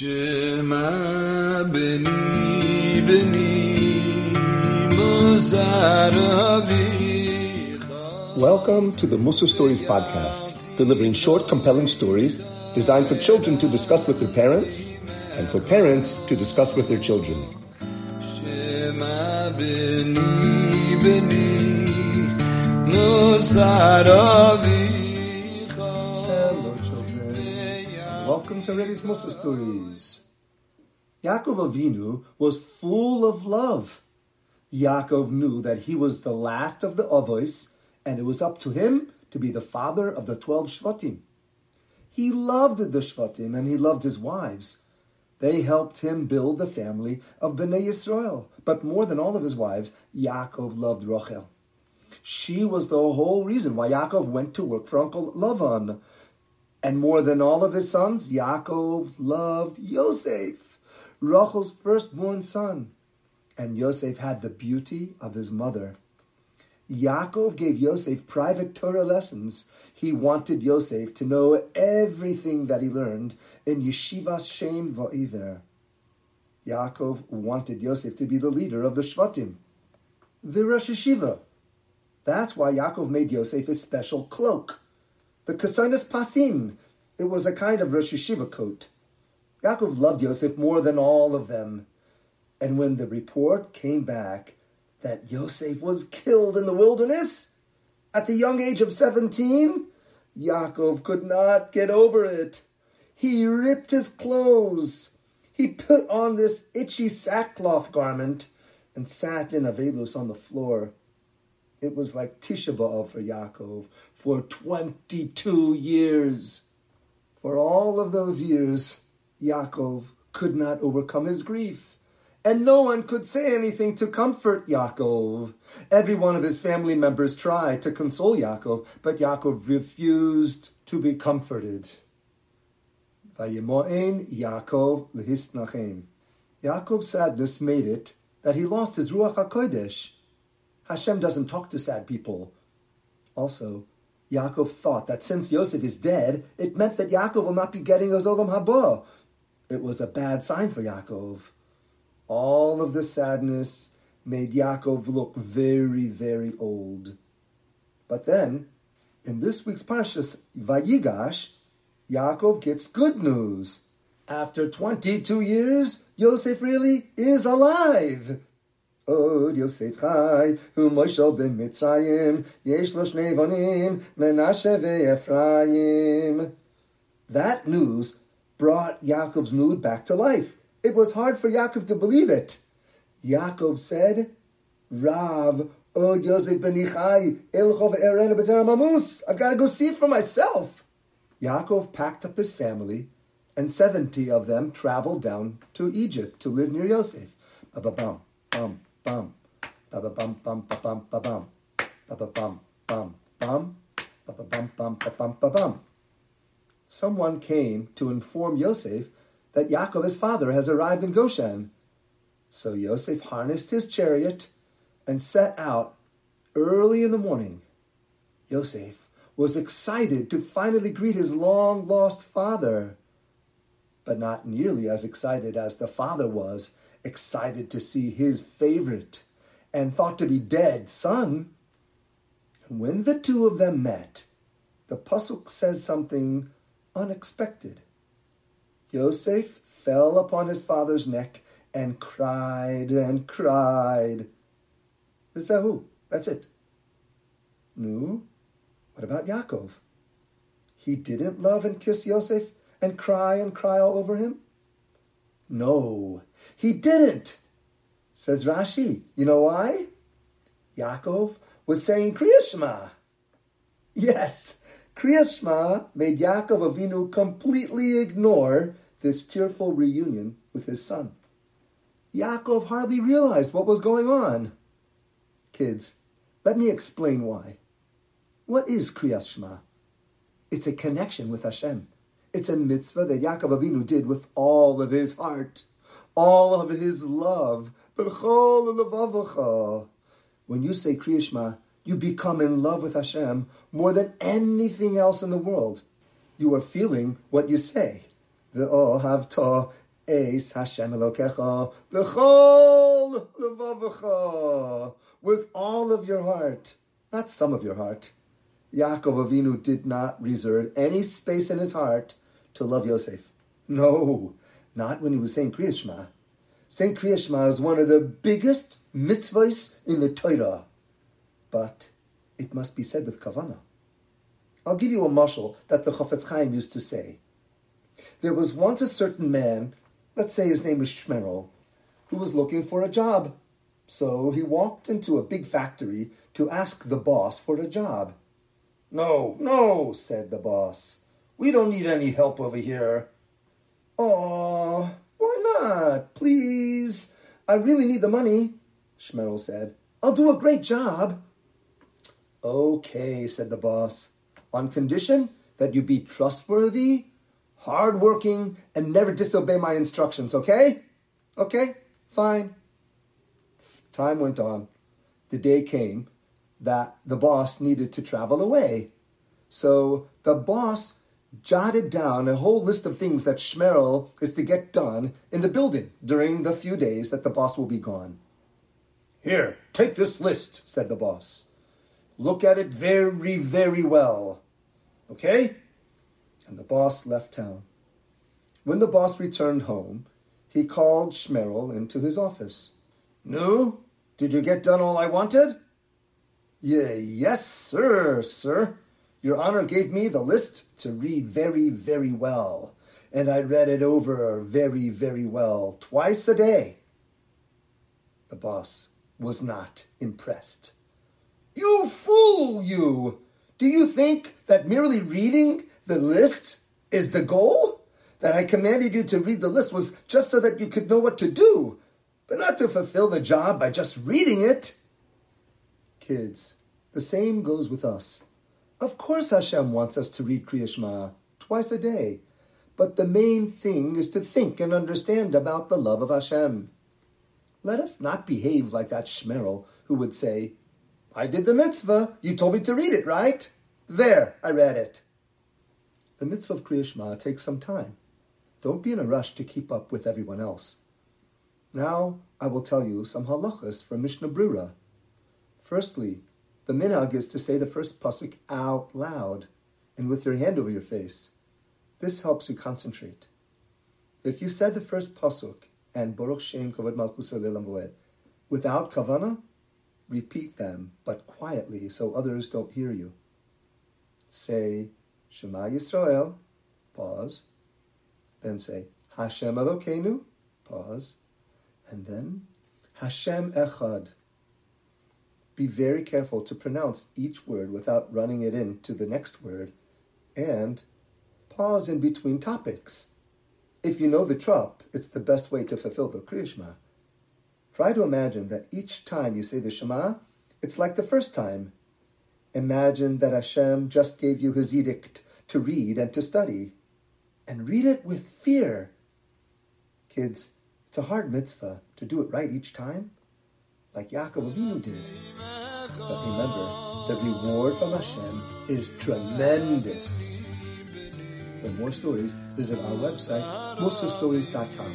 Shema beni beni. Welcome to the Musa Stories podcast, delivering short, compelling stories designed for children to discuss with their parents and for parents to discuss with their children. Shema beni beni to Rebbe's Musa Stories. Yaakov Avinu was full of love. Yaakov knew that he was the last of the Avos, and it was up to him to be the father of the twelve Shvatim. He loved the Shvatim and he loved his wives. They helped him build the family of Bnei Yisrael. But more than all of his wives, Yaakov loved Rachel. She was the whole reason why Yaakov went to work for Uncle Lavan. And more than all of his sons, Yaakov loved Yosef, Rachel's firstborn son. And Yosef had the beauty of his mother. Yaakov gave Yosef private Torah lessons. He wanted Yosef to know everything that he learned in Yeshivas Shem Va'iver. Yaakov wanted Yosef to be the leader of the Shvatim, the Rosh Yeshiva. That's why Yaakov made Yosef a special cloak. The Kasanas Pasim. It was a kind of Rosh Yeshiva coat. Yaakov loved Yosef more than all of them. And when the report came back that Yosef was killed in the wilderness at the young age of 17, Yaakov could not get over it. He ripped his clothes. He put on this itchy sackcloth garment and sat in Avelus on the floor. It was like Tisha B'Av for Yaakov for 22 years. For all of those years, Yaakov could not overcome his grief. And no one could say anything to comfort Yaakov. Every one of his family members tried to console Yaakov, but Yaakov refused to be comforted. Yaakov's sadness made it that he lost his Ruach HaKodesh. Hashem doesn't talk to sad people. Also, Yaakov thought that since Yosef is dead, it meant that Yaakov will not be getting his Olam Haba. It was a bad sign for Yaakov. All of the sadness made Yaakov look very, very old. But then, in this week's Parshas Vayigash, Yaakov gets good news. After 22 years, Yosef really is alive. עוד יוסף חי, ומוישל במצרים, יש לו שני בנים, מנשה ואפרים. That news brought Yaakov's mood back to life. It was hard for Yaakov to believe it. Yaakov said, Rav, od Yosef ben Ichai, elcho ve'erena b'terem amus. I've got to go see it for myself. Yaakov packed up his family, and 70 of them traveled down to Egypt to live near Yosef. Ba-ba-bum, bum, bum, ba-ba-bum, bum, ba-bum, ba-bum, ba-ba-bum, bum, bum, ba-ba-bum, bum, ba-bum, ba-bum. Someone came to inform Yosef that Yaakov, his father, has arrived in Goshen. So Yosef harnessed his chariot and set out early in the morning. Yosef was excited to finally greet his long lost father, but not nearly as excited as the father was excited to see his favorite and thought to be dead son. And when the two of them met, the pasuk says something unexpected. Yosef fell upon his father's neck and cried and cried. Is that who? That's it. No. What about Yaakov? He didn't love and kiss Yosef and cry and cry all over him? No, he didn't. Says Rashi. You know why? Yaakov was saying Kriya Shema. Yes, Kriya Shema made Yaakov Avinu completely ignore this tearful reunion with his son. Yaakov hardly realized what was going on. Kids, let me explain why. What is Kriyas Shema? It's a connection with Hashem. It's a mitzvah that Yaakov Avinu did with all of his heart, all of his love. When you say Kriyashma, you become in love with Hashem more than anything else in the world. You are feeling what you say. Ve'ohavta Eis Hashem Elokecha with all of your heart, not some of your heart. Yaakov Avinu did not reserve any space in his heart to love Yosef. No, not when he was saying Kriya Shema. Saying Shema is one of the biggest mitzvahs in the Torah, but it must be said with kavana. I'll give you a mushal that the Chofetz Chaim used to say. There was once a certain man, let's say his name was Shmerel, who was looking for a job. So he walked into a big factory to ask the boss for a job. No, no, said the boss. We don't need any help over here. Oh, why not? Please. I really need the money, Shmerel said. I'll do a great job. Okay, said the boss, on condition that you be trustworthy, hardworking, and never disobey my instructions, okay? Okay, fine. Time went on. The day came that the boss needed to travel away. So the boss jotted down a whole list of things that Shmerel is to get done in the building during the few days that the boss will be gone. Here, take this list, said the boss. Look at it very, very well. Okay? And the boss left town. When the boss returned home, he called Shmerel into his office. No? Did you get done all I wanted? Yeah, yes, sir, sir. Your honor gave me the list to read very, very well, and I read it over very, very well twice a day. The boss was not impressed. You fool, you! Do you think that merely reading the list is the goal? That I commanded you to read the list was just so that you could know what to do, but not to fulfill the job by just reading it. Kids, the same goes with us. Of course, Hashem wants us to read Kriya Shema twice a day, but the main thing is to think and understand about the love of Hashem. Let us not behave like that Shmerel who would say, I did the mitzvah. You told me to read it, right? There, I read it. The mitzvah of Kriya Shema takes some time. Don't be in a rush to keep up with everyone else. Now I will tell you some halachas from Mishnah Brura. Firstly, the minhag is to say the first pasuk out loud and with your hand over your face. This helps you concentrate. If you said the first pasuk and Baruch Shem Kavod Malchus without kavana, repeat them, but quietly so others don't hear you. Say Shema Yisrael, pause, then say Hashem Elokeinu, pause, and then Hashem Echad. Be very careful to pronounce each word without running it into the next word, and pause in between topics. If you know the trop, it's the best way to fulfill the Kriyashma. Try to imagine that each time you say the Shema, it's like the first time. Imagine that Hashem just gave you his edict to read and to study. And read it with fear. Kids, it's a hard mitzvah to do it right each time, like Yaakov Avinu did. But remember, the reward from Hashem is tremendous. For more stories, visit our website, musastories.com.